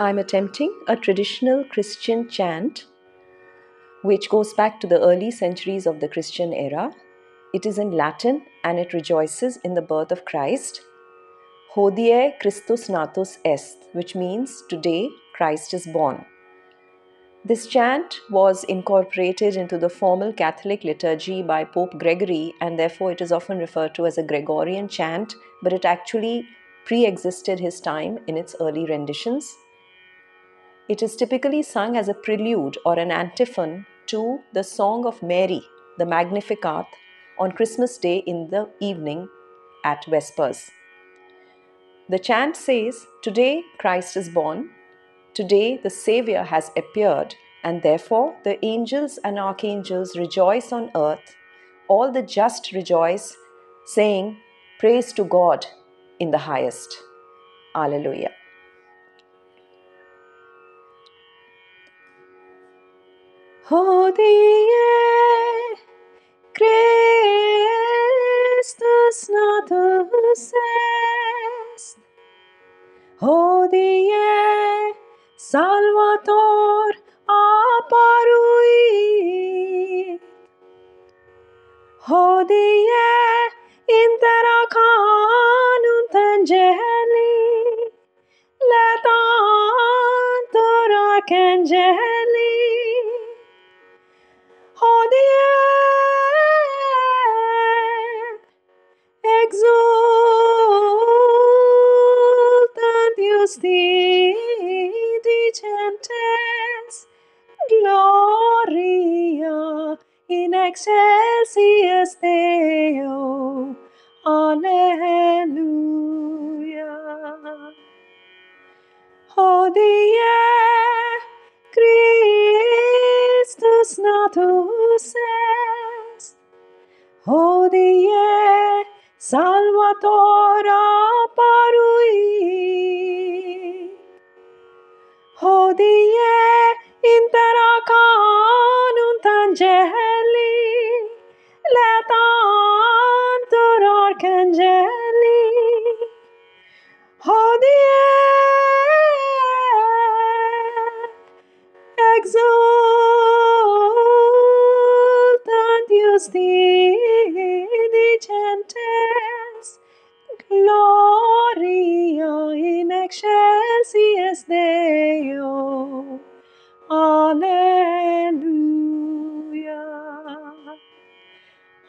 I'm attempting a traditional Christian chant which goes back to the early centuries of the Christian era. It is in Latin and it rejoices in the birth of Christ. Hodie Christus natus est, which means today Christ is born. This chant was incorporated into the formal Catholic liturgy by Pope Gregory, and therefore it is often referred to as a Gregorian chant, but it actually pre existed his time in its early renditions. It is typically sung as a prelude or an antiphon to the Song of Mary, the Magnificat, on Christmas Day in the evening at Vespers. The chant says, Today Christ is born, today the Saviour has appeared, and therefore the angels and archangels rejoice on earth, all the just rejoice, saying, Praise to God in the highest. Alleluia. Hodie Christus natus est. Hodie Salvator apparuit. Hodie interacanunt angeli. Letantur archangeli. Hodie exultant justi dicentes gloria in excelsis Deo. Alleluia. Hodie Christus natus est. Hodie Salvator apparuit Hodie interacanunt angeli Letantur archangeli Hodie exultant justi dicentes gloria in excelsis Deo